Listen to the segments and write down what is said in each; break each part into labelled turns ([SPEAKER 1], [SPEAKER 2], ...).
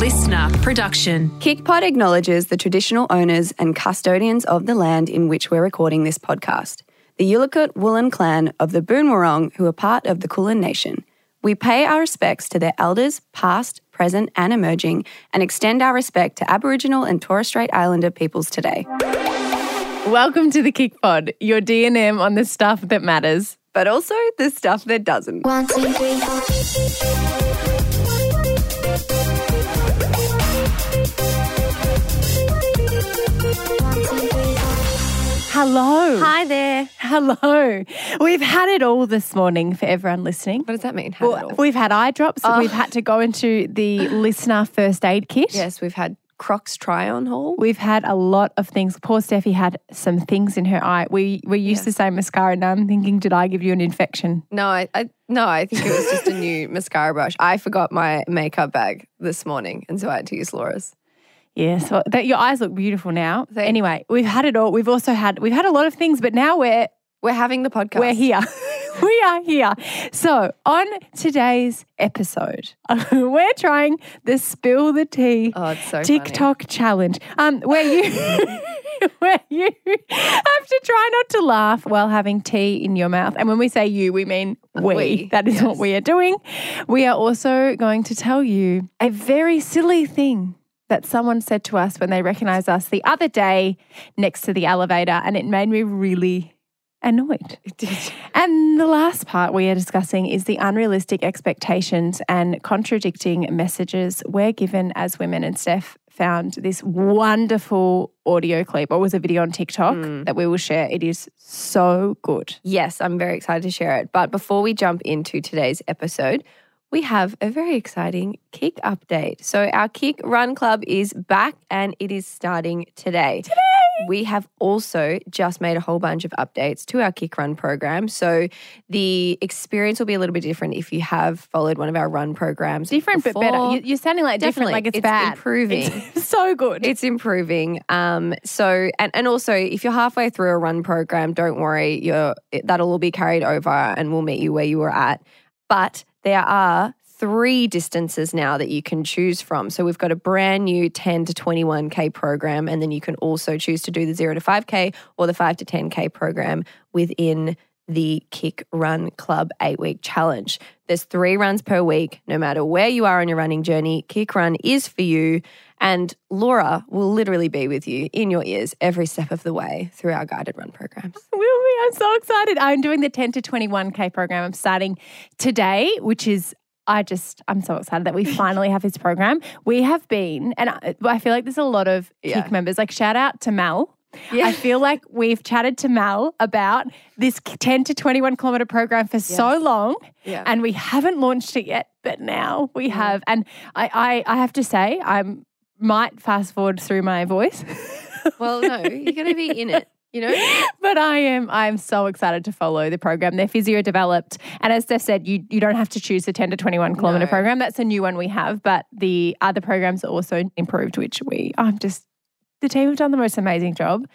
[SPEAKER 1] listener production.
[SPEAKER 2] KickPod acknowledges the traditional owners and custodians of the land in which we're recording this podcast, the Yalukit Willam clan of the Boonwurrung, who are part of the Kulin Nation. We pay our respects to their elders, past, present, and emerging, and extend our respect to Aboriginal and Torres Strait Islander peoples today.
[SPEAKER 3] Welcome to the Kick Pod, your DNM on the stuff that matters.
[SPEAKER 2] But also the stuff that doesn't.
[SPEAKER 4] One, two, three, four.
[SPEAKER 3] Hello.
[SPEAKER 2] Hi there.
[SPEAKER 3] Hello. We've had it all this morning for everyone listening.
[SPEAKER 2] What does that mean? Had
[SPEAKER 3] Well, we've had eye drops. Oh. We've had to go into the listener first aid kit.
[SPEAKER 2] yes, we've had Crocs try on haul.
[SPEAKER 3] We've had a lot of things. Poor Steffi had some things in her eye. We we used
[SPEAKER 2] Yeah.
[SPEAKER 3] to say mascara. Now I'm thinking, did I give you an infection?
[SPEAKER 2] No, I, I no, I think it was just a new mascara brush. I forgot my makeup bag this morning, and so I had to use Laura's.
[SPEAKER 3] Yes. Well, that, your eyes look beautiful now.
[SPEAKER 2] Thank-
[SPEAKER 3] anyway, we've had it all. We've also had we've had a lot of things, but now we're
[SPEAKER 2] We're having the podcast.
[SPEAKER 3] We're here. we are here. So, on today's episode, we're trying the spill the tea
[SPEAKER 2] Oh, so
[SPEAKER 3] TikTok challenge. Um, where you where you have to try not to laugh while having tea in your mouth. And when we say you, we mean we.
[SPEAKER 2] We,
[SPEAKER 3] That is what we are doing. We are also going to tell you a very silly thing that someone said to us when they recognized us the other day next to the elevator, and it made me really annoyed. It did. And the last part we are discussing is the unrealistic expectations and contradicting messages we're given as women. And Steph found this wonderful audio clip, or was a video on TikTok hmm. that we will share. It is so good.
[SPEAKER 2] Yes, I'm very excited to share it. But before we jump into today's episode, we have a very exciting KIC update. So, our KICRUN Club is back and it is starting today. Today! We have also just made a whole bunch of updates to our KICRUN program. So, the experience will be a little bit different if you have followed one of our run programs.
[SPEAKER 3] Different but better. You- You're sounding like different,
[SPEAKER 2] Definitely.
[SPEAKER 3] like it's,
[SPEAKER 2] It's
[SPEAKER 3] bad.
[SPEAKER 2] improving.
[SPEAKER 3] It's so good.
[SPEAKER 2] It's improving. Um, so and, and also if you're halfway through a run program, don't worry, you're it- that'll all be carried over and we'll meet you where you were at. But there are three distances now that you can choose from. So we've got a brand new 10 to 21k program and then you can also choose to do the 0 to 5k or the 5 to 10k program within the KICRUN Club 8-week challenge. There's 3 runs per week no matter where you are on your running journey. KICRUN is for you and Laura will literally be with you in your ears every step of the way through our guided run programs.
[SPEAKER 3] Will be. I'm so excited. I'm doing the 10 to 21K program. I'm starting today, which is, I just, I'm so excited that we finally have this program. We have been, and I, I feel like there's a lot of
[SPEAKER 2] Yeah.
[SPEAKER 3] Kick members, like shout out to Mel.
[SPEAKER 2] Yeah.
[SPEAKER 3] I feel like we've chatted to Mel about this 10 to 21 kilometer program for so long,
[SPEAKER 2] Yeah.
[SPEAKER 3] and we haven't launched it yet, but now we mm. have. And I, I, I have to say, I might fast forward through my voice.
[SPEAKER 2] well, no, you're going to be in it, you know?
[SPEAKER 3] but I am I'm so excited to follow the program. They're physio developed. And as Steph said, you, you don't have to choose the 10 to 21 kilometer
[SPEAKER 2] No.
[SPEAKER 3] program. That's a new one we have. But the other programs are also improved, which we I'm just the team have done the most amazing job.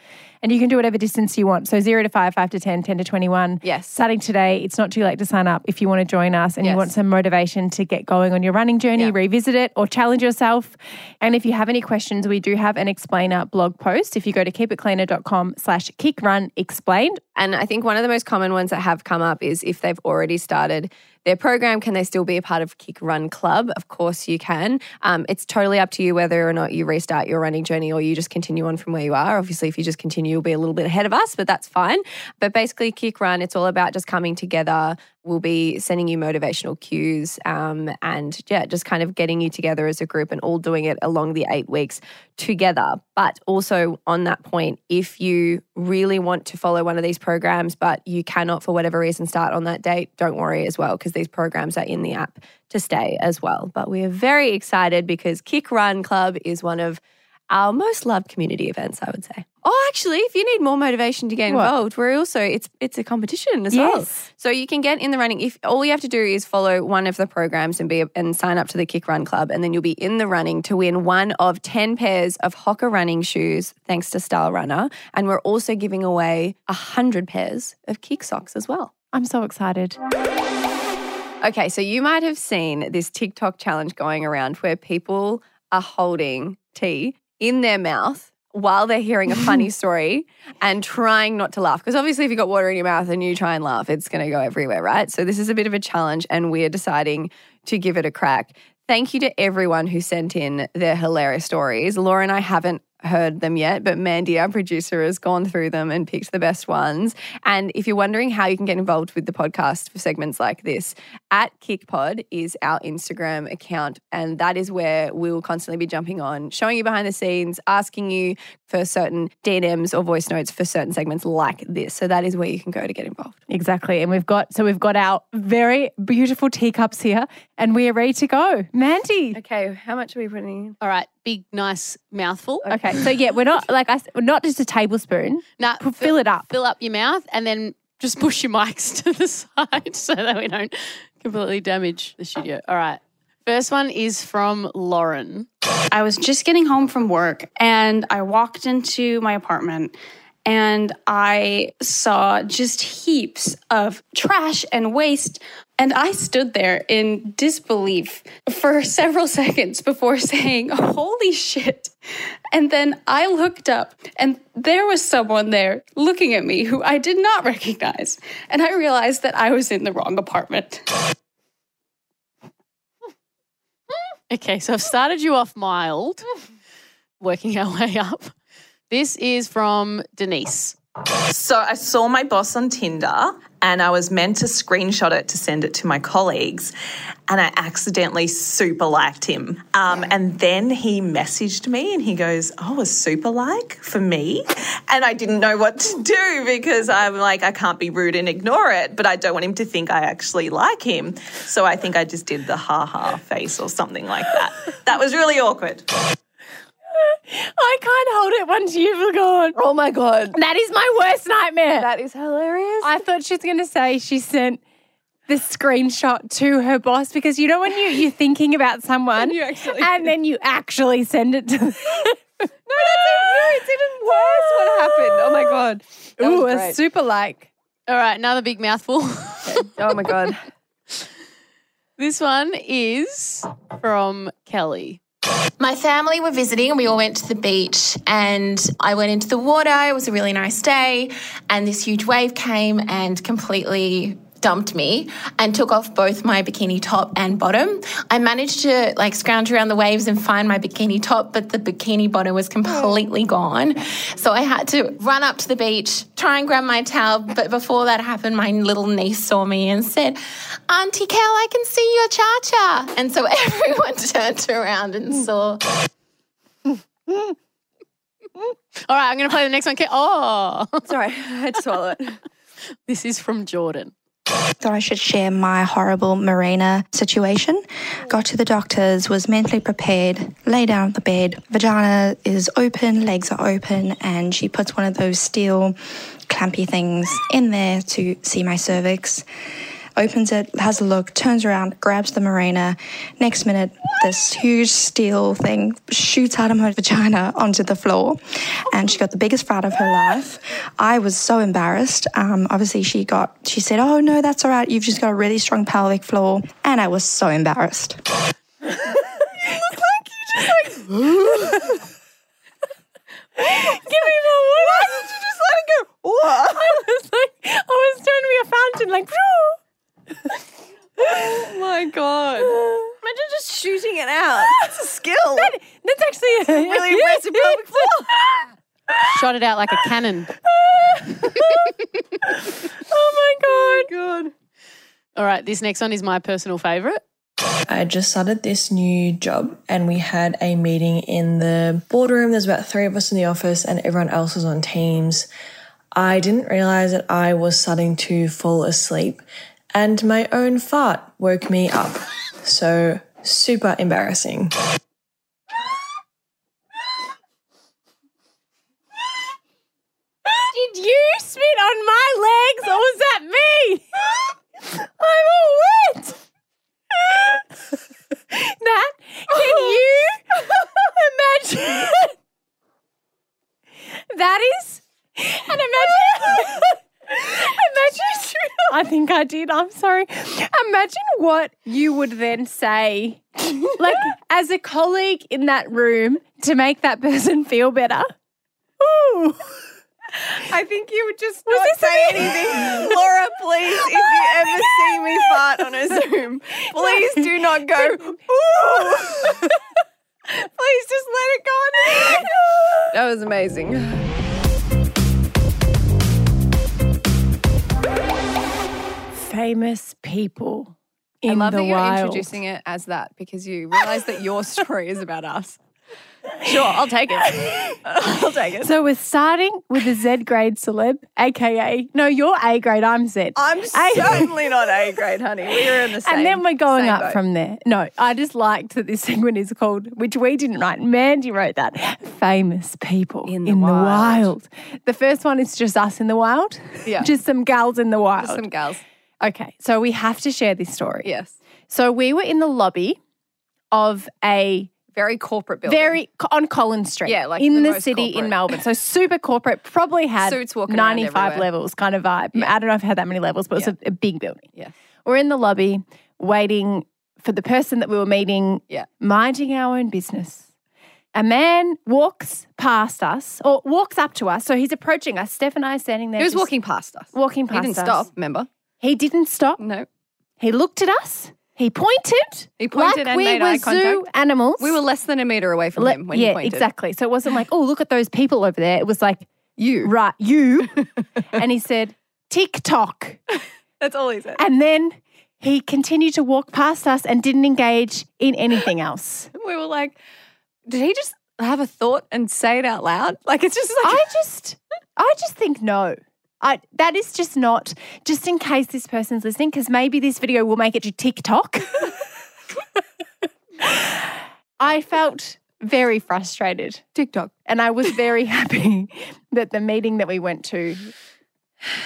[SPEAKER 3] And you can do whatever distance you want. So zero to five, five to 10, 10 to 21.
[SPEAKER 2] Yes.
[SPEAKER 3] Starting today, it's not too late to sign up if you want to join us and you want some motivation to get going on your running journey,
[SPEAKER 2] Yeah.
[SPEAKER 3] revisit it or challenge yourself. And if you have any questions, we do have an explainer blog post. If you go to keepitcleaner.com slash kick run explained.
[SPEAKER 2] And I think one of the most common ones that have come up is if they've already started their program, can they still be a part of KICRUN Club? Of course you can. Um, it's totally up to you whether or not you restart your running journey or you just continue on from where you are. Obviously, if you just continue, you'll be a little bit ahead of us, but that's fine. But basically, KICRUN, it's all about just coming together. We'll be sending you motivational cues um, and, yeah, just kind of getting you together as a group and all doing it along the eight weeks together. But also, on that point, if you really want to follow one of these programs, but you cannot, for whatever reason, start on that date, don't worry as well, because these programs are in the app to stay as well. But we are very excited because KICRUN Club is one of our most loved community events, I would say. Oh, actually, if you need more motivation to get
[SPEAKER 3] What?
[SPEAKER 2] involved, we're also it's it's a competition as well. So you can get in the running. If all you have to do is follow one of the programs and be and sign up to the KICRUN Club, and then you'll be in the running to win one of ten pairs of Hoka running shoes, thanks to Style Runner. And we're also giving away a hundred pairs of Kick socks as well.
[SPEAKER 3] I'm so excited.
[SPEAKER 2] Okay, so you might have seen this TikTok challenge going around where people are holding tea in their mouth while they're hearing a funny story and trying not to laugh. Because obviously, if you've got water in your mouth and you try and laugh, it's going to go everywhere, right? So, this is a bit of a challenge, and we're deciding to give it a crack. Thank you to everyone who sent in their hilarious stories. Laura and I haven't heard them yet, but Mandy, our producer, has gone through them and picked the best ones. And if you're wondering how you can get involved with the podcast for segments like this, at KickPod is our Instagram account. And that is where we will constantly be jumping on, showing you behind the scenes, asking you for certain DMs or voice notes for certain segments like this. So that is where you can go to get involved.
[SPEAKER 3] Exactly. And we've got, so we've got our very beautiful teacups here and we are ready to go. Mandy.
[SPEAKER 2] Okay, how much are we putting in?
[SPEAKER 1] All right, big, nice mouthful.
[SPEAKER 3] Okay. So yeah, we're not like I, s- we're not just a tablespoon.
[SPEAKER 1] Now,
[SPEAKER 3] P- Fill it up.
[SPEAKER 1] Fill up your mouth and then just push your mics to the side so that we don't completely damage the studio. All right. First one is from Lauren.
[SPEAKER 5] I was just getting home from work and I walked into my apartment and I saw just heaps of trash and waste. And I stood there in disbelief for several seconds before saying, Holy shit. And then I looked up and there was someone there looking at me who I did not recognize. And I realized that I was in the wrong apartment.
[SPEAKER 1] Okay, so I've started you off mild, working our way up. This is from Denise.
[SPEAKER 6] So I saw my boss on Tinder and I was meant to screenshot it to send it to my colleagues. And I accidentally super liked him. Um, and then he messaged me and he goes, Oh, a super like for me? And I didn't know what to do because I'm like, I can't be rude and ignore it, but I don't want him to think I actually like him. So I think I just did the ha ha face or something like that. That was really awkward.
[SPEAKER 3] I can't hold it once you've gone.
[SPEAKER 2] Oh my God.
[SPEAKER 3] That is my worst nightmare.
[SPEAKER 2] That is hilarious.
[SPEAKER 3] I thought she was going to say she sent the screenshot to her boss because you know when you you're thinking about someone
[SPEAKER 2] you actually-
[SPEAKER 3] and then you actually send it to them.
[SPEAKER 2] no, that's no, it's even worse. What happened? Oh my God. That was
[SPEAKER 3] Ooh, a super like.
[SPEAKER 1] All right, another big mouthful.
[SPEAKER 2] Oh my God.
[SPEAKER 1] this one is from Kelly.
[SPEAKER 7] My family were visiting and we all went to the beach and I went into the water. It was a really nice day and this huge wave came and completely dumped me and took off both my bikini top and bottom. I managed to like scrounge around the waves and find my bikini top, but the bikini bottom was completely gone. So I had to run up to the beach, try and grab my towel. But before that happened, my little niece saw me and said, Auntie Kel, I can see your cha cha. And so everyone turned around and saw.
[SPEAKER 1] All right, I'm going to play the next one. Ke- Oh,
[SPEAKER 2] Sorry, I had to swallow it.
[SPEAKER 1] this is from Jordan.
[SPEAKER 8] Thought I should share my horrible Mirena situation. Got to the doctors, was mentally prepared, lay down on the bed. Vagina is open, legs are open, and she puts one of those steel clampy things in there to see my cervix. Opens it, has a look, turns around, grabs the Mirena. Next minute, this huge steel thing shoots out of her vagina onto the floor, and she got the biggest fart of her life. I was so embarrassed. Um, obviously, she got, she said, "Oh no, that's all right. You've just got a really strong pelvic floor," and I was so embarrassed. You look like you just like.
[SPEAKER 3] Give me more water. Why did you just let it go? What? I was like, I was trying to be a fountain, like.
[SPEAKER 2] Oh my God. Imagine just shooting it out. That's a skill.
[SPEAKER 3] That's actually a
[SPEAKER 2] really impressive pelvic floor.
[SPEAKER 1] Shot it out like a cannon.
[SPEAKER 3] Oh, oh my god.
[SPEAKER 2] God.
[SPEAKER 1] All right, this next one is my personal favorite.
[SPEAKER 9] I just started this new job and we had a meeting in the boardroom. There's about three of us in the office and everyone else was on Teams. I didn't realize that I was starting to fall asleep and my own fart woke me up. So, super embarrassing.
[SPEAKER 3] Did you spit on my legs or was that me? I'm all wet. Nat, can you imagine? that is, and imagine, imagine. I think I did. I'm sorry. Imagine what you would then say like as a colleague in that room to make that person feel better. Ooh.
[SPEAKER 2] I think you would just not say anything. Laura, please, if you ever see me fart on a Zoom, please do not go, ooh. please just let it go. that was amazing.
[SPEAKER 3] Famous people in
[SPEAKER 2] I love
[SPEAKER 3] the
[SPEAKER 2] that you're
[SPEAKER 3] wild.
[SPEAKER 2] introducing it as that because you realize that your story is about us. Sure, I'll take it. I'll take it.
[SPEAKER 3] So we're starting with a Z grade celeb, aka no, you're A grade, I'm Z.
[SPEAKER 2] I'm
[SPEAKER 3] A-
[SPEAKER 2] certainly not A grade, honey. We are in the same.
[SPEAKER 3] and then we're going up
[SPEAKER 2] boat.
[SPEAKER 3] from there. No, I just liked that this segment is called, which we didn't write. Mandy wrote that. Famous people
[SPEAKER 2] In the wild.
[SPEAKER 3] wild. The first one is just us in the wild.
[SPEAKER 2] Yeah.
[SPEAKER 3] just some gals in the wild.
[SPEAKER 2] Just some gals.
[SPEAKER 3] Okay, so we have to share this story.
[SPEAKER 2] Yes.
[SPEAKER 3] So we were in the lobby of a
[SPEAKER 2] Very corporate building.
[SPEAKER 3] very on Collins Street.
[SPEAKER 2] Yeah, like
[SPEAKER 3] in
[SPEAKER 2] the
[SPEAKER 3] the, city in. Melbourne. So super corporate. Probably had
[SPEAKER 2] Suits walking
[SPEAKER 3] 95 levels kind of vibe. I don't know if it had that many levels, but it was a, a big building.
[SPEAKER 2] Yeah.
[SPEAKER 3] We're in the lobby waiting for the person that we were meeting,
[SPEAKER 2] Yeah.
[SPEAKER 3] minding our own business. A man walks past us or walks up to us. So he's approaching us. Steph and I are standing there.
[SPEAKER 2] He was walking past us.
[SPEAKER 3] walking
[SPEAKER 2] He
[SPEAKER 3] past
[SPEAKER 2] didn't
[SPEAKER 3] us.
[SPEAKER 2] stop, remember?
[SPEAKER 3] He didn't stop.
[SPEAKER 2] No.
[SPEAKER 3] He looked at us. He pointed.
[SPEAKER 2] He pointed
[SPEAKER 3] like
[SPEAKER 2] and
[SPEAKER 3] we
[SPEAKER 2] made
[SPEAKER 3] were
[SPEAKER 2] eye
[SPEAKER 3] zoo
[SPEAKER 2] contact.
[SPEAKER 3] animals.
[SPEAKER 2] We were less than a meter away from
[SPEAKER 3] Le-
[SPEAKER 2] him when
[SPEAKER 3] yeah,
[SPEAKER 2] he pointed.
[SPEAKER 3] exactly. So it wasn't like, oh, look at those people over there. It was like,
[SPEAKER 2] You.
[SPEAKER 3] right, you. and he said, TikTok.
[SPEAKER 2] That's all he said.
[SPEAKER 3] And then he continued to walk past us and didn't engage in anything else.
[SPEAKER 2] We were like, did he just have a thought and say it out loud? Like it's just like
[SPEAKER 3] I just, I just think no. I, that is just not, just in case this person's listening, because maybe this video will make it to TikTok. I felt very frustrated.
[SPEAKER 2] TikTok.
[SPEAKER 3] And I was very happy that the meeting that we went to,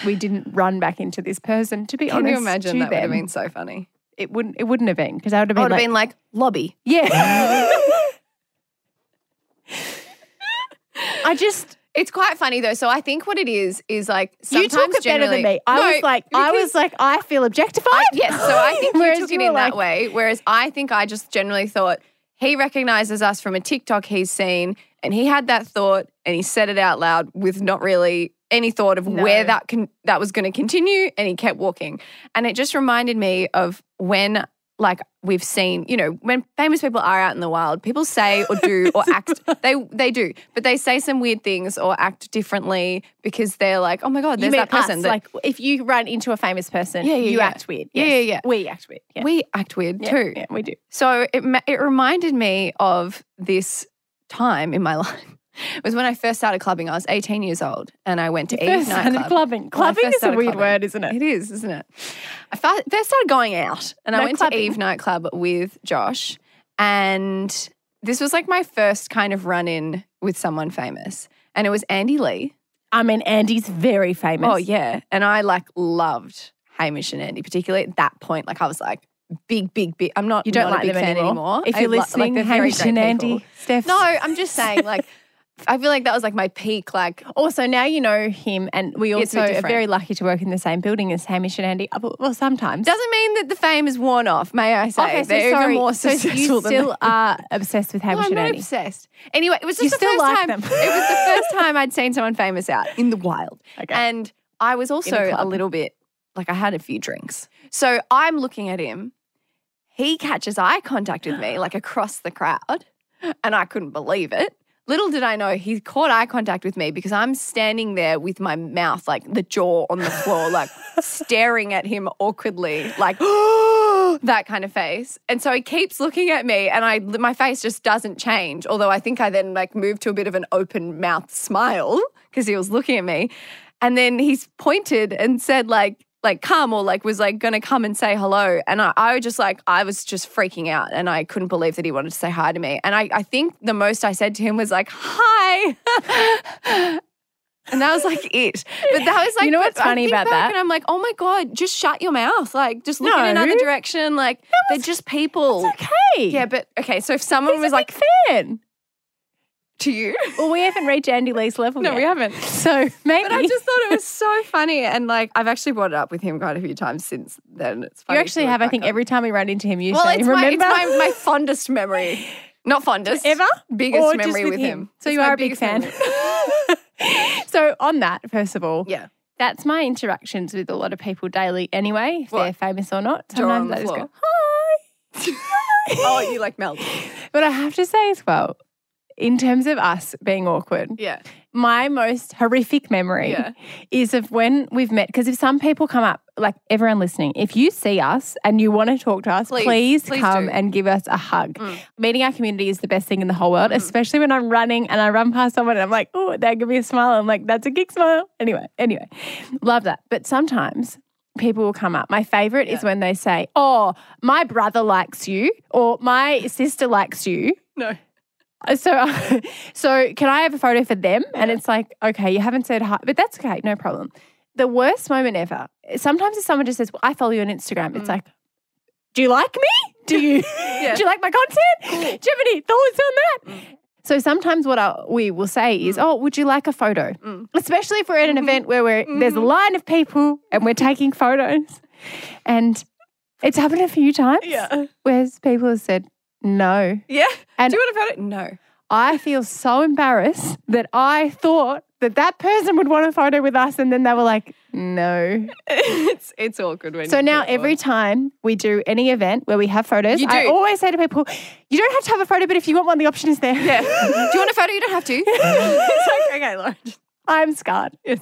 [SPEAKER 3] we didn't run back into this person. To be
[SPEAKER 2] Can
[SPEAKER 3] honest,
[SPEAKER 2] you imagine that would have been so funny?
[SPEAKER 3] It wouldn't. It wouldn't have been because I would have
[SPEAKER 2] I
[SPEAKER 3] been
[SPEAKER 2] would have
[SPEAKER 3] like,
[SPEAKER 2] been like lobby.
[SPEAKER 3] yeah. I just
[SPEAKER 2] It's quite funny though. So I think what it is is like
[SPEAKER 3] you
[SPEAKER 2] sometimes
[SPEAKER 3] took it better than
[SPEAKER 2] generally-
[SPEAKER 3] me. I
[SPEAKER 2] No,
[SPEAKER 3] was like, I
[SPEAKER 2] because-
[SPEAKER 3] was like, I feel objectified.
[SPEAKER 2] I- yes, so I think you
[SPEAKER 3] Whereas
[SPEAKER 2] took it in
[SPEAKER 3] were
[SPEAKER 2] that way. Whereas I think I just generally thought he recognizes us from a TikTok he's seen, and he had that thought and he said it out loud with not really any thought of where that can that was going to continue, and he kept walking. And it just reminded me of when. Like we've seen, you know, when famous people are out in the wild, people say or do or act. They they do, but they say some weird things or act differently because they're like, oh my god, there's that person.
[SPEAKER 3] us,
[SPEAKER 2] that-
[SPEAKER 3] like if you run into a famous person,
[SPEAKER 2] Yeah, yeah,
[SPEAKER 3] you
[SPEAKER 2] yeah.
[SPEAKER 3] act weird.
[SPEAKER 2] Yeah,
[SPEAKER 3] Yes.
[SPEAKER 2] yeah, yeah.
[SPEAKER 3] We act weird. Yeah.
[SPEAKER 2] we act weird
[SPEAKER 3] Yeah,
[SPEAKER 2] too.
[SPEAKER 3] Yeah, we do.
[SPEAKER 2] So it it reminded me of this time in my life. It was when I first started clubbing. I was 18 years old, and I went to Eve
[SPEAKER 3] First
[SPEAKER 2] nightclub.
[SPEAKER 3] clubbing. Clubbing is a weird
[SPEAKER 2] clubbing.
[SPEAKER 3] word, isn't it?
[SPEAKER 2] It is, isn't it? I first started going out, and I
[SPEAKER 3] No
[SPEAKER 2] went
[SPEAKER 3] clubbing.
[SPEAKER 2] to Eve nightclub with Josh, and this was like my first kind of run in with someone famous, and it was Andy Lee.
[SPEAKER 3] I mean, Andy's very famous.
[SPEAKER 2] Oh yeah, and I like loved Hamish and Andy, particularly at that point. Like I was like big, big, big. I'm not.
[SPEAKER 3] You don't
[SPEAKER 2] not
[SPEAKER 3] like
[SPEAKER 2] a big
[SPEAKER 3] them
[SPEAKER 2] fan
[SPEAKER 3] anymore? If
[SPEAKER 2] I
[SPEAKER 3] you're
[SPEAKER 2] lo-
[SPEAKER 3] listening,
[SPEAKER 2] they're very
[SPEAKER 3] Hamish
[SPEAKER 2] great
[SPEAKER 3] and Andy. Steph.
[SPEAKER 2] No, I'm just saying, like, I feel like that was like my peak. Like,
[SPEAKER 3] Also, now you know him, and we also are very lucky to work in the same building as Hamish and Andy. Uh, Well, sometimes.
[SPEAKER 2] doesn't mean that the fame is worn off. May I say?
[SPEAKER 3] okay, so
[SPEAKER 2] they're
[SPEAKER 3] sorry.
[SPEAKER 2] even more
[SPEAKER 3] so
[SPEAKER 2] successful
[SPEAKER 3] you still are obsessed with
[SPEAKER 2] No,
[SPEAKER 3] Hamish
[SPEAKER 2] I'm
[SPEAKER 3] and Andy.
[SPEAKER 2] obsessed. Anyway, it was just
[SPEAKER 3] You
[SPEAKER 2] the
[SPEAKER 3] still
[SPEAKER 2] first
[SPEAKER 3] like
[SPEAKER 2] time.
[SPEAKER 3] them.
[SPEAKER 2] it was the first time I'd seen someone famous out in the wild.
[SPEAKER 3] Okay.
[SPEAKER 2] And I was also a, little bit like I had a few drinks. So I'm looking at him. He catches eye contact with me, like across the crowd, and I couldn't believe it. Little did I know he caught eye contact with me because I'm standing there with my mouth, like the jaw on the floor, like staring at him awkwardly, like that kind of face. And so he keeps looking at me, and I my face just doesn't change. Although I think I then like moved to a bit of an open mouth smile because he was looking at me, and then he's pointed and said like like come or like was like gonna come and say hello. And I, I was just like I was just freaking out and I couldn't believe that he wanted to say hi to me. And I, I think the most I said to him was like hi. And that was like it. But that was like
[SPEAKER 3] You know what's funny about that?
[SPEAKER 2] And I'm like oh my god just shut your mouth. Like just look in another direction. Like they're just people.
[SPEAKER 3] Okay.
[SPEAKER 2] yeah but okay so if someone
[SPEAKER 3] He's
[SPEAKER 2] was like
[SPEAKER 3] fan.
[SPEAKER 2] To you.
[SPEAKER 3] Well, we haven't reached Andy Lee's level
[SPEAKER 2] No,
[SPEAKER 3] yet.
[SPEAKER 2] we haven't.
[SPEAKER 3] So maybe.
[SPEAKER 2] But I just thought it was so funny. And like, I've actually brought it up with him quite a few times since then. It's funny
[SPEAKER 3] you actually have, I think,
[SPEAKER 2] on.
[SPEAKER 3] every time we run into him, you
[SPEAKER 2] Well,
[SPEAKER 3] say,
[SPEAKER 2] it's my,
[SPEAKER 3] remember?
[SPEAKER 2] it's my, my fondest memory. Not fondest.
[SPEAKER 3] Ever?
[SPEAKER 2] Biggest
[SPEAKER 3] Or
[SPEAKER 2] memory
[SPEAKER 3] with
[SPEAKER 2] with,
[SPEAKER 3] him.
[SPEAKER 2] him.
[SPEAKER 3] So
[SPEAKER 2] It's
[SPEAKER 3] you are a big fan. so on that, first of all,
[SPEAKER 2] Yeah.
[SPEAKER 3] that's my interactions with a lot of people daily anyway, if
[SPEAKER 2] What?
[SPEAKER 3] they're famous or not. Sometimes I just go, hi.
[SPEAKER 2] Oh, you like melt.
[SPEAKER 3] But I have to say as well, in terms of us being awkward,
[SPEAKER 2] Yeah.
[SPEAKER 3] my most horrific memory
[SPEAKER 2] Yeah.
[SPEAKER 3] is of when we've met. Because if some people come up, like everyone listening, if you see us and you want to talk to us,
[SPEAKER 2] Please,
[SPEAKER 3] please,
[SPEAKER 2] please
[SPEAKER 3] come
[SPEAKER 2] do.
[SPEAKER 3] and give us a hug.
[SPEAKER 2] Mm.
[SPEAKER 3] Meeting our community is the best thing in the whole world, especially when I'm running and I run past someone and I'm like, oh, they give me a smile. I'm like, that's a kick smile. Anyway, anyway, love that. But sometimes people will come up. My favorite is when they say, oh, my brother likes you or my sister likes you.
[SPEAKER 2] No.
[SPEAKER 3] Uh, so, so can I have a photo for them? And it's like, okay, you haven't said hi, but that's okay, no problem. The worst moment ever. Sometimes if someone just says, well, "I follow you on Instagram," it's mm. like, do you like me? Do you? do you like my content? Do you have any thoughts on that? Mm. So sometimes what I, we will say is, mm. "Oh, would you like a photo?" Especially if we're at an event where we're, there's a mm-hmm. line of people and we're taking photos, and it's happened a few times.
[SPEAKER 2] Yeah.
[SPEAKER 3] where people have said no.
[SPEAKER 2] Yeah.
[SPEAKER 3] And
[SPEAKER 2] Do you want a photo? No.
[SPEAKER 3] I feel so embarrassed that I thought that that person would want a photo with us, and then they were like, no.
[SPEAKER 2] it's it's awkward when
[SPEAKER 3] So now every time we do any event where we have photos, I always say to people, you don't have to have a photo, but if you want one, the option is there.
[SPEAKER 2] Yeah. Do you want a photo? You don't have to. it's like, okay, Lauren.
[SPEAKER 3] I'm scarred.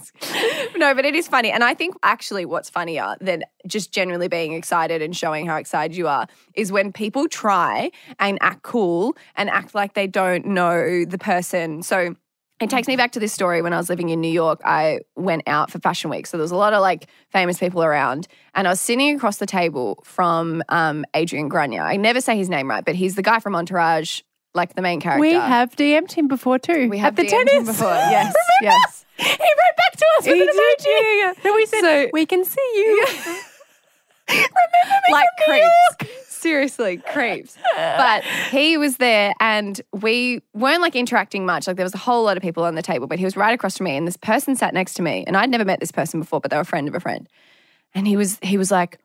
[SPEAKER 2] No, but it is funny. And I think actually what's funnier than just generally being excited and showing how excited you are is when people try and act cool and act like they don't know the person. So it takes me back to this story when I was living in New York. I went out for Fashion Week. So there was a lot of like famous people around. And I was sitting across the table from um, Adrian Grenier. I never say his name right, but he's the guy from Entourage, like the main character.
[SPEAKER 3] We have DM'd him before too.
[SPEAKER 2] We have
[SPEAKER 3] at the
[SPEAKER 2] DM'd him
[SPEAKER 3] tennis
[SPEAKER 2] before. Yes, yes.
[SPEAKER 3] He wrote back to us with
[SPEAKER 2] He
[SPEAKER 3] an emoji.
[SPEAKER 2] yeah, yeah.
[SPEAKER 3] And we said,
[SPEAKER 2] So-
[SPEAKER 3] we can see you. Remember me
[SPEAKER 2] like
[SPEAKER 3] from New
[SPEAKER 2] creeps.
[SPEAKER 3] York?
[SPEAKER 2] Seriously, creeps. But he was there and we weren't like interacting much. Like there was a whole lot of people on the table, but he was right across from me and this person sat next to me and I'd never met this person before, but they were a friend of a friend. And he was he was like,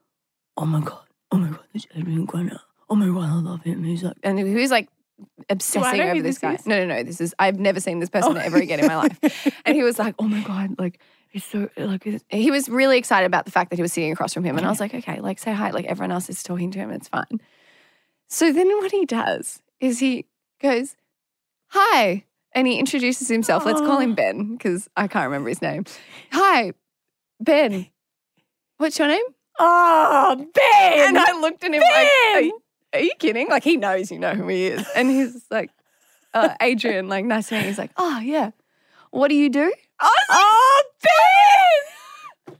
[SPEAKER 2] Oh my God, oh my God, there's Adrian Grenier. Oh my God, I love him. He's like and he was like obsessing over this
[SPEAKER 3] this
[SPEAKER 2] guy.
[SPEAKER 3] is?
[SPEAKER 2] No, no, no. This is I've never seen this person ever again in my life. And he was like, Oh my God, like it's so like it's, he was really excited about the fact that he was sitting across from him, and I was like, okay, like say hi, like everyone else is talking to him, it's fine. So then what he does is he goes, hi, and he introduces himself. Let's call him Ben because I can't remember his name. Hi, Ben. What's your name?
[SPEAKER 3] Oh, Ben.
[SPEAKER 2] And I looked at him like,
[SPEAKER 3] Ben!
[SPEAKER 2] you, are you kidding? Like he knows you know who he is, and he's like, uh, Adrian, like nice to meet you. He's like, oh yeah, what do you do? I was like,
[SPEAKER 3] Oh, Ben!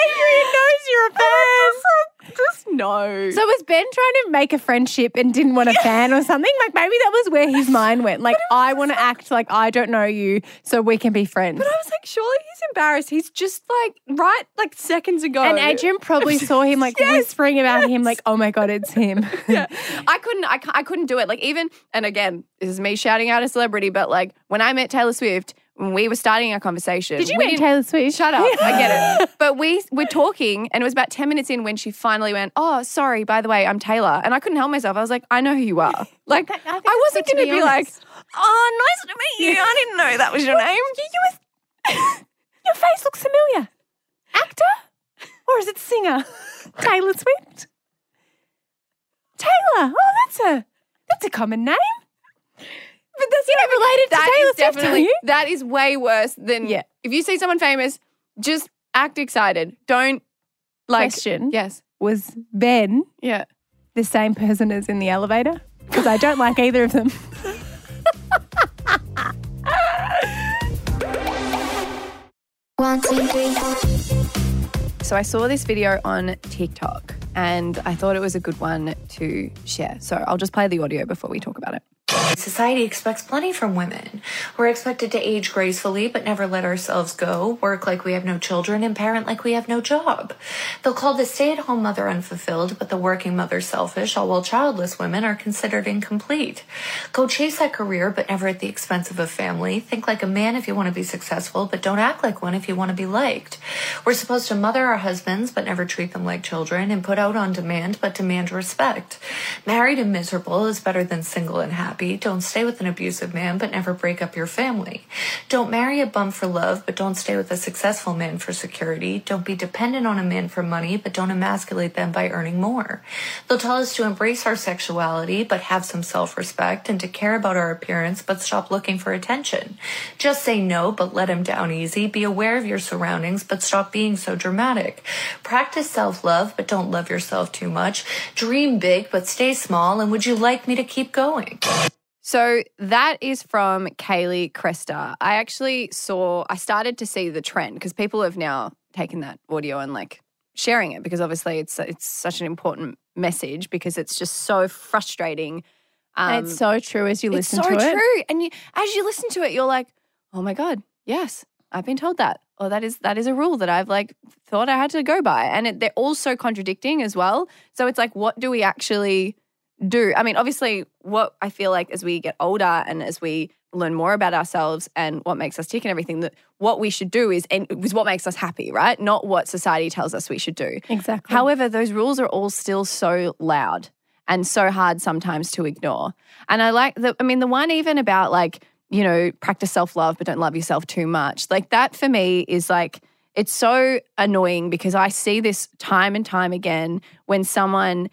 [SPEAKER 3] Adrian knows you're a fan.
[SPEAKER 2] Just no.
[SPEAKER 3] So was Ben trying to make a friendship and didn't want a fan or something? Like maybe that was where his mind went. Like I want to act like I don't know you, so we can be friends.
[SPEAKER 2] But I was like, surely he's embarrassed. He's just like right like seconds ago.
[SPEAKER 3] And Adrian probably saw him like
[SPEAKER 2] Yes,
[SPEAKER 3] whispering about him, like, "Oh my god, it's him."
[SPEAKER 2] yeah. I couldn't I, I couldn't do it. Like even and again, this is me shouting out a celebrity, but like when I met Taylor Swift, when we were starting our conversation.
[SPEAKER 3] Did you
[SPEAKER 2] we
[SPEAKER 3] meet Taylor Swift?
[SPEAKER 2] Shut up. I get it. But we were talking, and it was about 10 minutes in when she finally went, Oh, sorry, by the way, I'm Taylor. And I couldn't help myself. I was like, I know who you are. Like, I,
[SPEAKER 3] that's
[SPEAKER 2] wasn't going to
[SPEAKER 3] be
[SPEAKER 2] be like. Oh, nice to meet you. I didn't know that was your name.
[SPEAKER 3] Your face looks familiar. Actor, or is it singer? Taylor Swift. Taylor. Oh, that's a that's a common name.
[SPEAKER 2] But that's
[SPEAKER 3] You're not related to Taylor Swift, are
[SPEAKER 2] definitely
[SPEAKER 3] you?
[SPEAKER 2] that is way worse than
[SPEAKER 3] Yeah.
[SPEAKER 2] if you see someone famous, just act excited. Don't like
[SPEAKER 3] Question.
[SPEAKER 2] Yes.
[SPEAKER 3] Was Ben
[SPEAKER 2] Yeah.
[SPEAKER 3] the same person as in the elevator? Because I don't like either of them.
[SPEAKER 4] One, two, three, four.
[SPEAKER 2] So I saw this video on TikTok and I thought it was a good one to share. So I'll just play the audio before we talk about it.
[SPEAKER 10] Society expects plenty from women. We're expected to age gracefully but never let ourselves go, work like we have no children, and parent like we have no job. They'll call the stay at home mother unfulfilled, but the working mother selfish, all while childless women are considered incomplete. Go chase that career but never at the expense of a family. Think like a man if you want to be successful, but don't act like one if you want to be liked. We're supposed to mother our husbands but never treat them like children, and put out on demand but demand respect. Married and miserable is better than single and happy. Don't stay with an abusive man, but never break up your family. Don't marry a bum for love, but don't stay with a successful man for security. Don't be dependent on a man for money, but don't emasculate them by earning more. They'll tell us to embrace our sexuality, but have some self respect, and to care about our appearance, but stop looking for attention. Just say no, but let him down easy. Be aware of your surroundings, but stop being so dramatic. Practice self love, but don't love yourself too much. Dream big, but stay small. And would you like me to keep going?
[SPEAKER 2] So that is from Kaylee Cresta. I actually saw, I started to see the trend because people have now taken that audio and like sharing it because obviously it's it's such an important message because it's just so frustrating. Um,
[SPEAKER 3] and it's so true as you listen
[SPEAKER 2] so
[SPEAKER 3] to it.
[SPEAKER 2] It's so true. And you, as you listen to it, you're like, oh my god, yes, I've been told that, or that is that is a rule that I've like thought I had to go by, and it, they're all so contradicting as well. So it's like, what do we actually do? I mean, obviously, what I feel like as we get older and as we learn more about ourselves and what makes us tick and everything, that what we should do is and is what makes us happy, right? Not what society tells us we should do.
[SPEAKER 3] Exactly.
[SPEAKER 2] However, those rules are all still so loud and so hard sometimes to ignore. And I like the, I mean, the one even about like, you know, practice self love, but don't love yourself too much. Like that for me is like, it's so annoying because I see this time and time again when someone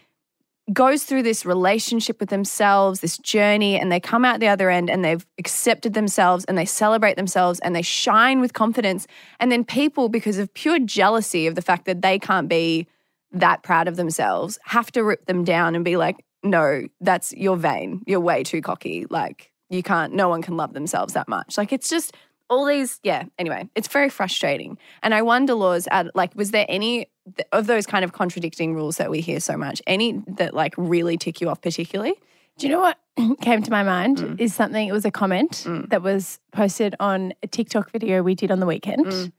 [SPEAKER 2] goes through this relationship with themselves, this journey, and they come out the other end and they've accepted themselves and they celebrate themselves and they shine with confidence. And then people, because of pure jealousy of the fact that they can't be that proud of themselves, have to rip them down and be like, no, that's you're vain. You're way too cocky. Like, you can't, no one can love themselves that much. Like, it's just all these, yeah, anyway, it's very frustrating. And I wonder, Laws, at, like, was there any of those kind of contradicting rules that we hear so much, any that like really tick you off particularly?
[SPEAKER 3] Do you know what came to my mind
[SPEAKER 2] Mm.
[SPEAKER 3] is something, it was a comment that was posted on a TikTok video we did on the weekend
[SPEAKER 2] Mm.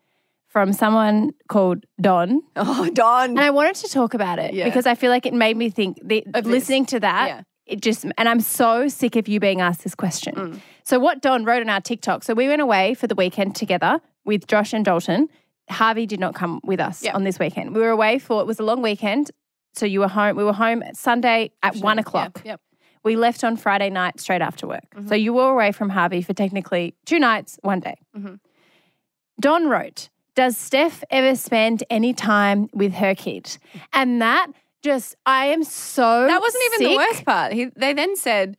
[SPEAKER 3] from someone called Don.
[SPEAKER 2] Oh, Don.
[SPEAKER 3] And I wanted to talk about it
[SPEAKER 2] Yeah.
[SPEAKER 3] because I feel like it made me think, the,
[SPEAKER 2] Of
[SPEAKER 3] listening to that,
[SPEAKER 2] Yeah.
[SPEAKER 3] it just, and I'm so sick of you being asked this question.
[SPEAKER 2] Mm.
[SPEAKER 3] So, what Don wrote on our TikTok, so we went away for the weekend together with Josh and Dalton. Harvey did not come with us
[SPEAKER 2] Yeah.
[SPEAKER 3] on this weekend. We were away for, it was a long weekend. So, you were home, we were home Sunday at one o'clock.
[SPEAKER 2] Yep.
[SPEAKER 3] We left on Friday night straight after work.
[SPEAKER 2] Mm-hmm.
[SPEAKER 3] So you were away from Harvey for technically two nights, one day.
[SPEAKER 2] Mhm.
[SPEAKER 3] Don wrote, Does Steph ever spend any time with her kid? And that just, I am so.
[SPEAKER 2] That wasn't even the worst part. He, they then said,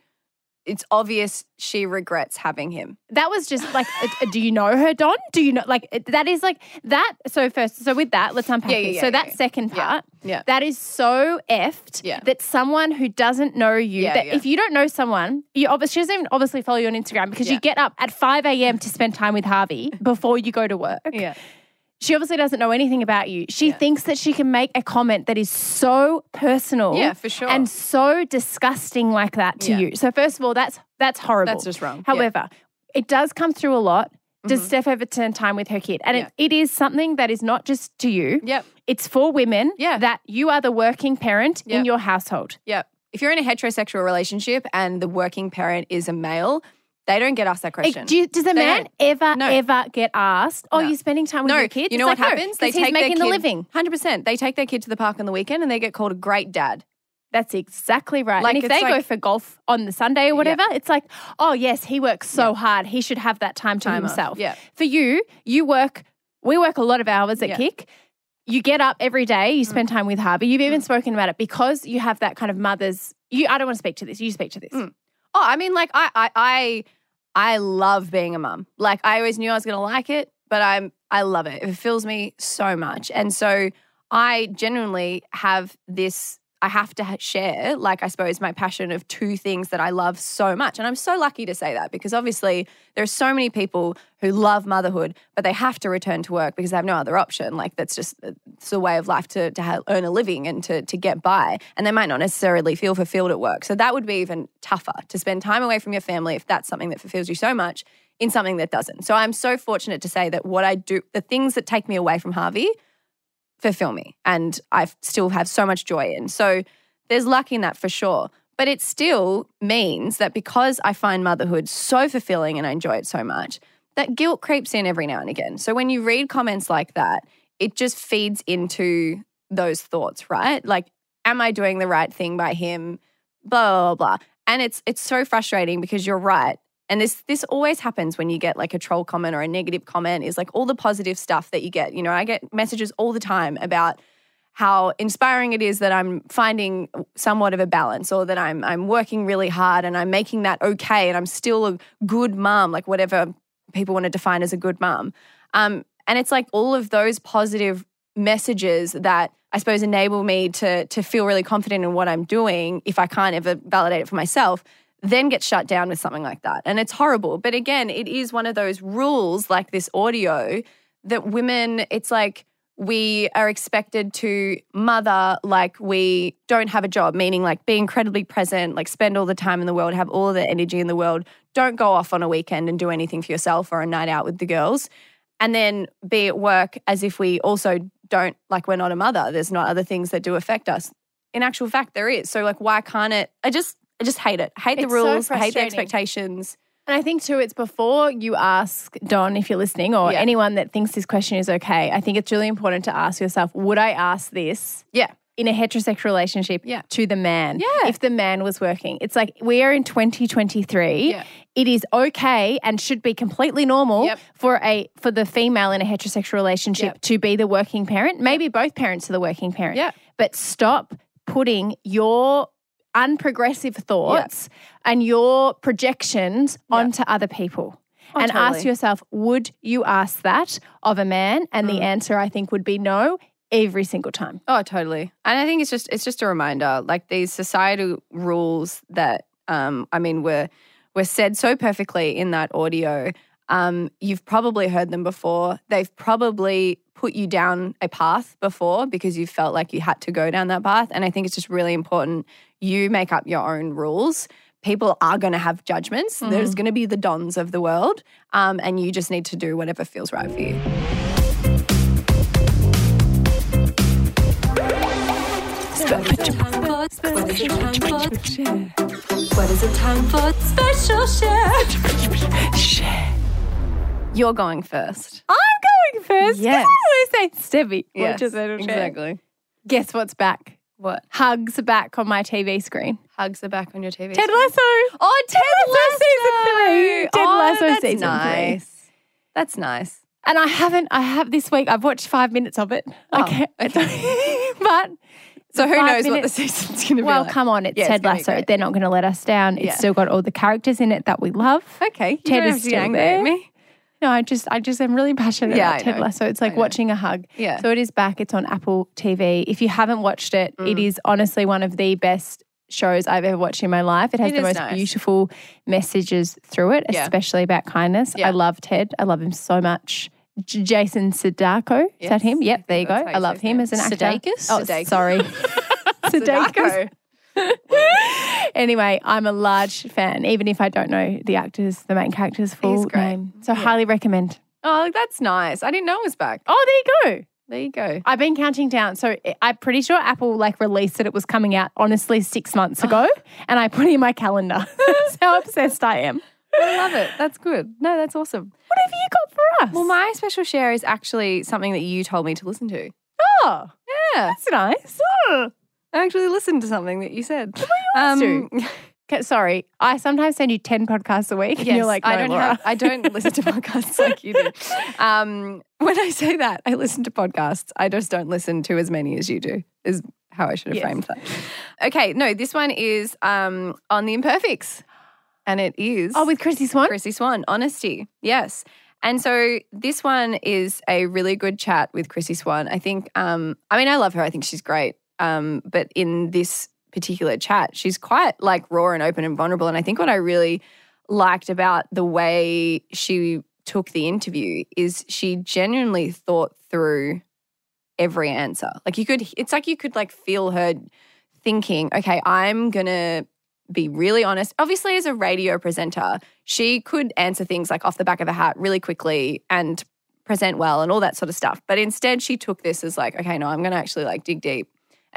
[SPEAKER 2] it's obvious she regrets having him.
[SPEAKER 3] That was just like, do you know her, Don? Do you know, like, that is like, that. So, first, so with that, let's unpack
[SPEAKER 2] Yeah, yeah,
[SPEAKER 3] it.
[SPEAKER 2] yeah,
[SPEAKER 3] so, that second part,
[SPEAKER 2] yeah.
[SPEAKER 3] that is so effed
[SPEAKER 2] Yeah.
[SPEAKER 3] that someone who doesn't know you, that if you don't know someone, you obviously, she doesn't even obviously follow you on Instagram because you get up at 5 a.m. to spend time with Harvey before you go to work.
[SPEAKER 2] Yeah.
[SPEAKER 3] She obviously doesn't know anything about you. She thinks that she can make a comment that is so personal.
[SPEAKER 2] Yeah, for sure.
[SPEAKER 3] And so disgusting like that to
[SPEAKER 2] Yeah.
[SPEAKER 3] you. So first of all, that's that's horrible.
[SPEAKER 2] That's just wrong. Yeah.
[SPEAKER 3] However, it does come through a lot. Does
[SPEAKER 2] Mhm.
[SPEAKER 3] Steph ever spend time with her kid? And
[SPEAKER 2] Yeah.
[SPEAKER 3] it, it is something that is not just to you.
[SPEAKER 2] Yep.
[SPEAKER 3] It's for women
[SPEAKER 2] Yeah.
[SPEAKER 3] that you are the working parent in your household.
[SPEAKER 2] Yep. If you're in a heterosexual relationship and the working parent is a male, they don't get asked that
[SPEAKER 3] Like,
[SPEAKER 2] question.
[SPEAKER 3] do you- does a
[SPEAKER 2] They
[SPEAKER 3] man
[SPEAKER 2] don't.
[SPEAKER 3] ever,
[SPEAKER 2] No.
[SPEAKER 3] ever get asked, oh,
[SPEAKER 2] No.
[SPEAKER 3] you're spending time with
[SPEAKER 2] no,
[SPEAKER 3] your kids?
[SPEAKER 2] you know
[SPEAKER 3] It's
[SPEAKER 2] what
[SPEAKER 3] like,
[SPEAKER 2] happens? they take
[SPEAKER 3] making
[SPEAKER 2] their
[SPEAKER 3] the living.
[SPEAKER 2] Hundred percent. They take their kid to the park on the weekend and they get called a great dad.
[SPEAKER 3] That's exactly right.
[SPEAKER 2] Like,
[SPEAKER 3] and if they go for golf on the Sunday or whatever, it's like, oh yes, he works so hard. He should have that time to
[SPEAKER 2] Time off.
[SPEAKER 3] himself.
[SPEAKER 2] Yeah.
[SPEAKER 3] For you, you work. We work a lot of hours at
[SPEAKER 2] Yeah.
[SPEAKER 3] KIC. You get up every day.
[SPEAKER 2] Mm.
[SPEAKER 3] You spend time with Harvey. You've even spoken about it because you have that kind of mother's. You. I don't want to speak to this. You speak to this.
[SPEAKER 2] Mm. Oh, I mean, like I, I, I, I love being a mum. Like I always knew I was going to like it, but I'm, I love it. It fills me so much, and so I genuinely have this I have to share, like, I suppose, my passion of two things that I love so much. And I'm so lucky to say that because obviously there are so many people who love motherhood, but they have to return to work because they have no other option. Like, that's just uh, it's a way of life to, to have, earn a living and to, to get by. And they might not necessarily feel fulfilled at work. So that would be even tougher to spend time away from your family if that's something that fulfills you so much in something that doesn't. So I'm so fortunate to say that what I do, the things that take me away from Harvey, fulfill me and I still have so much joy in. So there's luck in that for sure. But it still means that because I find motherhood so fulfilling and I enjoy it so much, that guilt creeps in every now and again. So when you read comments like that, it just feeds into those thoughts, right? Like, am I doing the right thing by him? Blah, blah, blah. And it's it's so frustrating because you're right. And this this always happens when you get like a troll comment or a negative comment is like all the positive stuff that you get. You know, I get messages all the time about how inspiring it is that I'm finding somewhat of a balance or that I'm I'm working really hard and I'm making that okay and I'm still a good mom, like whatever people want to define as a good mom. Um, and it's like all of those positive messages that I suppose enable me to to feel really confident in what I'm doing if I can't ever validate it for myself then get shut down with something like that. And it's horrible. But again, it is one of those rules like this audio that women, it's like we are expected to mother like we don't have a job, meaning like be incredibly present, like spend all the time in the world, have all the energy in the world. Don't go off on a weekend and do anything for yourself or a night out with the girls. And then be at work as if we also don't, like, we're not a mother. There's not other things that do affect us. In actual fact, there is. So, like, why can't it? I just, I just hate it. Hate the
[SPEAKER 3] It's so
[SPEAKER 2] rules. hate the
[SPEAKER 3] frustrating.
[SPEAKER 2] expectations.
[SPEAKER 3] And I think too, it's before you ask Don if you're listening or
[SPEAKER 2] Yeah.
[SPEAKER 3] anyone that thinks this question is okay. I think it's really important to ask yourself, would I ask this
[SPEAKER 2] Yeah.
[SPEAKER 3] in a heterosexual relationship
[SPEAKER 2] Yeah.
[SPEAKER 3] to the man?
[SPEAKER 2] Yeah.
[SPEAKER 3] If the man was working. It's like we are in 2023.
[SPEAKER 2] Yeah.
[SPEAKER 3] It is okay and should be completely normal
[SPEAKER 2] Yep.
[SPEAKER 3] for a for the female in a heterosexual relationship
[SPEAKER 2] Yep.
[SPEAKER 3] to be the working parent. Maybe both parents are the working parent.
[SPEAKER 2] Yeah.
[SPEAKER 3] But stop putting your unprogressive thoughts and your projections onto other people.
[SPEAKER 2] Oh,
[SPEAKER 3] and ask yourself, would you ask that of a man? And
[SPEAKER 2] Mm.
[SPEAKER 3] the answer I think would be no every single time.
[SPEAKER 2] Oh, totally. And I think it's just it's just a reminder, like these societal rules that um, I mean were were said so perfectly in that audio. Um, you've probably heard them before. They've probably put you down a path before because you felt like you had to go down that path. And I think it's just really important you make up your own rules. People are going to have judgments. There's going to be the dons of the world, um, and you just need to do whatever feels right for you.
[SPEAKER 11] What is it time for? Special share.
[SPEAKER 2] You're going first.
[SPEAKER 3] I'm going first.
[SPEAKER 2] Yes.
[SPEAKER 3] I say Stevie.
[SPEAKER 2] Yes,
[SPEAKER 3] share.
[SPEAKER 2] exactly.
[SPEAKER 3] Guess what's back?
[SPEAKER 2] What?
[SPEAKER 3] Hugs are back on my TV screen.
[SPEAKER 2] Hugs are back on your TV.
[SPEAKER 3] Ted
[SPEAKER 2] screen?
[SPEAKER 3] Lasso.
[SPEAKER 2] Oh, Ted,
[SPEAKER 3] Lasso season three. Ted
[SPEAKER 2] oh,
[SPEAKER 3] Lasso
[SPEAKER 2] that's
[SPEAKER 3] season three.
[SPEAKER 2] nice. That's nice.
[SPEAKER 3] And I haven't, I have this week, I've watched five minutes of it.
[SPEAKER 2] Oh,
[SPEAKER 3] okay. but
[SPEAKER 2] So who knows what the season's going to be
[SPEAKER 3] Well,
[SPEAKER 2] like?
[SPEAKER 3] come on, it's
[SPEAKER 2] Yeah,
[SPEAKER 3] Ted
[SPEAKER 2] gonna
[SPEAKER 3] Lasso. They're not going to let us down. It's
[SPEAKER 2] Yeah.
[SPEAKER 3] still got all the characters in it that we love.
[SPEAKER 2] Okay, you
[SPEAKER 3] Ted is still there.
[SPEAKER 2] me.
[SPEAKER 3] No, I just, I just am really passionate
[SPEAKER 2] Yeah,
[SPEAKER 3] about Ted. Lasso. It's like watching a hug.
[SPEAKER 2] Yeah.
[SPEAKER 3] So it is back. It's on Apple TV. If you haven't watched it,
[SPEAKER 2] Mm.
[SPEAKER 3] it is honestly one of the best shows I've ever watched in my life. It has
[SPEAKER 2] It
[SPEAKER 3] the most
[SPEAKER 2] nice.
[SPEAKER 3] beautiful messages through it,
[SPEAKER 2] Yeah.
[SPEAKER 3] especially about kindness.
[SPEAKER 2] Yeah.
[SPEAKER 3] I love Ted. I love him so much. J- Jason Sudeikis, is that him? Yep, there you go.
[SPEAKER 2] That's
[SPEAKER 3] I love him as an actor.
[SPEAKER 1] Sudeikis?
[SPEAKER 3] Oh,
[SPEAKER 2] Sudeikis.
[SPEAKER 3] sorry. Sudeikis. anyway, I'm a large fan, even if I don't know the actors, the main character's full
[SPEAKER 2] great.
[SPEAKER 3] name. So highly recommend.
[SPEAKER 2] Oh, that's nice. I didn't know it was back.
[SPEAKER 3] Oh, there you go.
[SPEAKER 2] There you go.
[SPEAKER 3] I've been counting down. So I'm pretty sure Apple like released that it was coming out honestly six months ago. Oh. and I put it in my calendar. That's how obsessed I am.
[SPEAKER 2] I love it. That's good. No, that's awesome.
[SPEAKER 3] What have you got for us?
[SPEAKER 2] Well, my special share is actually something that you told me to listen to.
[SPEAKER 3] oh,
[SPEAKER 2] Yeah.
[SPEAKER 3] that's nice. Oh.
[SPEAKER 2] I actually listened to something that you said.
[SPEAKER 3] always
[SPEAKER 2] um,
[SPEAKER 3] sorry, I sometimes send you 10 podcasts a week. and you're like, no,
[SPEAKER 2] I don't
[SPEAKER 3] Laura.
[SPEAKER 2] have, I don't listen to podcasts like you do. Um, when I say that, I listen to podcasts. I just don't listen to as many as you do. Is how I should have
[SPEAKER 3] Yes.
[SPEAKER 2] framed that. Okay, no, this one is um, on the imperfects, and it is
[SPEAKER 3] Oh, with Chrissie Swan?
[SPEAKER 2] Chrissie Swan, honesty. Yes. And so this one is a really good chat with Chrissie Swan. I think, um, I mean, I love her. I think she's great. Um, but in this particular chat, she's quite like raw and open and vulnerable. And I think what I really liked about the way she took the interview is she genuinely thought through every answer. Like you could, it's like you could like feel her thinking, okay, I'm gonna be really honest. Obviously, as a radio presenter, she could answer things like off the back of a hat really quickly and present well and all that sort of stuff. But instead, she took this as like, okay, no, I'm gonna actually like dig deep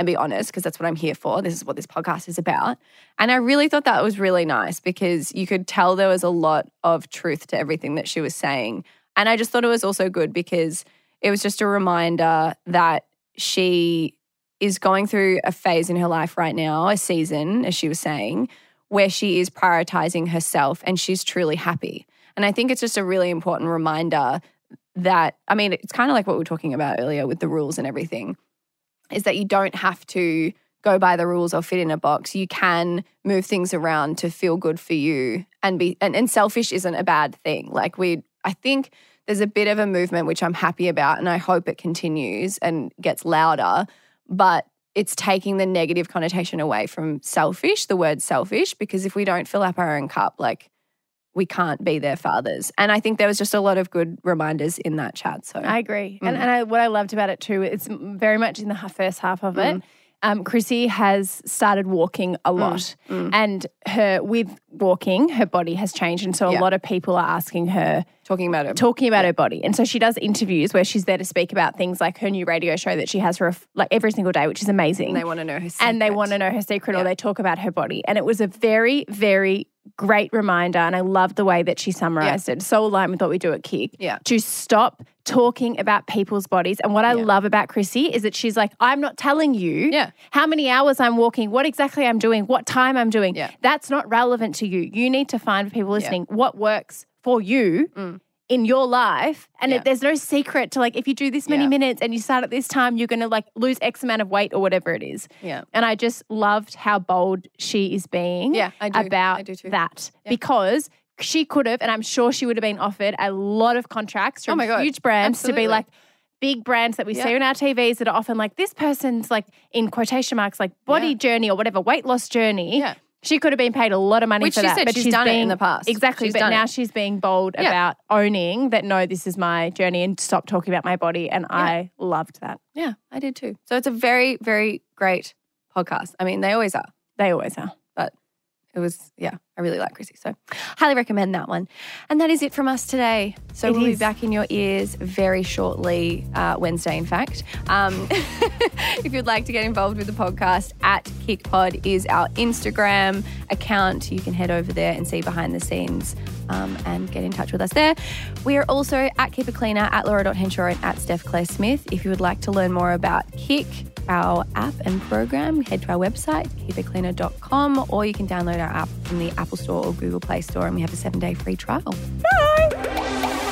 [SPEAKER 2] and be honest because that's what I'm here for. This is what this podcast is about. And I really thought that was really nice because you could tell there was a lot of truth to everything that she was saying. And I just thought it was also good because it was just a reminder that she is going through a phase in her life right now, a season, as she was saying, where she is prioritizing herself and she's truly happy. And I think it's just a really important reminder that, I mean, it's kind of like what we were talking about earlier with the rules and everything, is that you don't have to go by the rules or fit in a box. You can move things around to feel good for you and be, and, and selfish isn't a bad thing. Like we, I think there's a bit of a movement which I'm happy about and I hope it continues and gets louder, but it's taking the negative connotation away from selfish, the word selfish, because if we don't fill up our own cup, like we can't be their fathers. And I think there was just a lot of good reminders in that chat. So
[SPEAKER 3] I agree. And,
[SPEAKER 2] Mm.
[SPEAKER 3] and I, what I loved about it too, it's very much in the first half of it.
[SPEAKER 2] Mm.
[SPEAKER 3] Um, Chrissie has started walking a lot, and her with walking, her body has changed, and so
[SPEAKER 2] Yeah.
[SPEAKER 3] a lot of people are asking her,
[SPEAKER 2] talking about it.
[SPEAKER 3] talking about her body, and so she does interviews where she's there to speak about things like her new radio show that she has for like every single day, which is amazing.
[SPEAKER 2] And they want to know her
[SPEAKER 3] and they want to know her secret,
[SPEAKER 2] Yeah.
[SPEAKER 3] or they talk about her body, and it was a very, very great reminder, and I love the way that she summarized it. So aligned with what we do at KIC.
[SPEAKER 2] Yeah.
[SPEAKER 3] To stop talking about people's bodies. And what I
[SPEAKER 2] Yeah.
[SPEAKER 3] love about Chrissie is that she's like, I'm not telling you
[SPEAKER 2] Yeah.
[SPEAKER 3] how many hours I'm walking, what exactly I'm doing, what time I'm doing.
[SPEAKER 2] Yeah.
[SPEAKER 3] That's not relevant to you. You need to find for people listening what works for you. Mm. In your life, and.
[SPEAKER 2] Yeah.
[SPEAKER 3] it, there's no secret to like if you do this many
[SPEAKER 2] Yeah.
[SPEAKER 3] minutes and you start at this time, you're going to like lose X amount of weight or whatever it is.
[SPEAKER 2] Yeah.
[SPEAKER 3] And I just loved how bold she is being
[SPEAKER 2] Yeah, I do.
[SPEAKER 3] about
[SPEAKER 2] I do too.
[SPEAKER 3] that because she could have, and I'm sure she would have been offered a lot of contracts from
[SPEAKER 2] Oh
[SPEAKER 3] huge brands to be like big brands that we see on our TVs that are often like this person's like in quotation marks like body
[SPEAKER 2] Yeah.
[SPEAKER 3] journey or whatever weight loss journey.
[SPEAKER 2] Yeah.
[SPEAKER 3] She could have been paid a lot of money
[SPEAKER 2] Which
[SPEAKER 3] for
[SPEAKER 2] she
[SPEAKER 3] that,
[SPEAKER 2] said
[SPEAKER 3] but
[SPEAKER 2] she's
[SPEAKER 3] she's
[SPEAKER 2] done it in the past.
[SPEAKER 3] Exactly,
[SPEAKER 2] She's
[SPEAKER 3] but now
[SPEAKER 2] it.
[SPEAKER 3] she's being bold
[SPEAKER 2] Yeah.
[SPEAKER 3] about owning that. No, this is my journey, and stop talking about my body. And I loved that.
[SPEAKER 2] Yeah, I did too. So it's a very, very great podcast. I mean, they always are,
[SPEAKER 3] They always are.
[SPEAKER 2] but it was, yeah, I really like Chrissie. So highly recommend that one. And that is it from us today. So
[SPEAKER 3] It
[SPEAKER 2] we'll be back in your ears very shortly, uh, Wednesday, in fact. Um, if you'd like to get involved with the podcast, at KickPod is our Instagram account. You can head over there and see behind the scenes um, and get in touch with us there. We are also at Keep It Cleaner, at Laura.Henshaw, and at Steph Claire Smith. If you would like to learn more about KIC, our app and program, head to our website, keepitcleaner.com, or you can download our app from the Apple Store or Google Play Store, and we have a seven day free trial. Bye!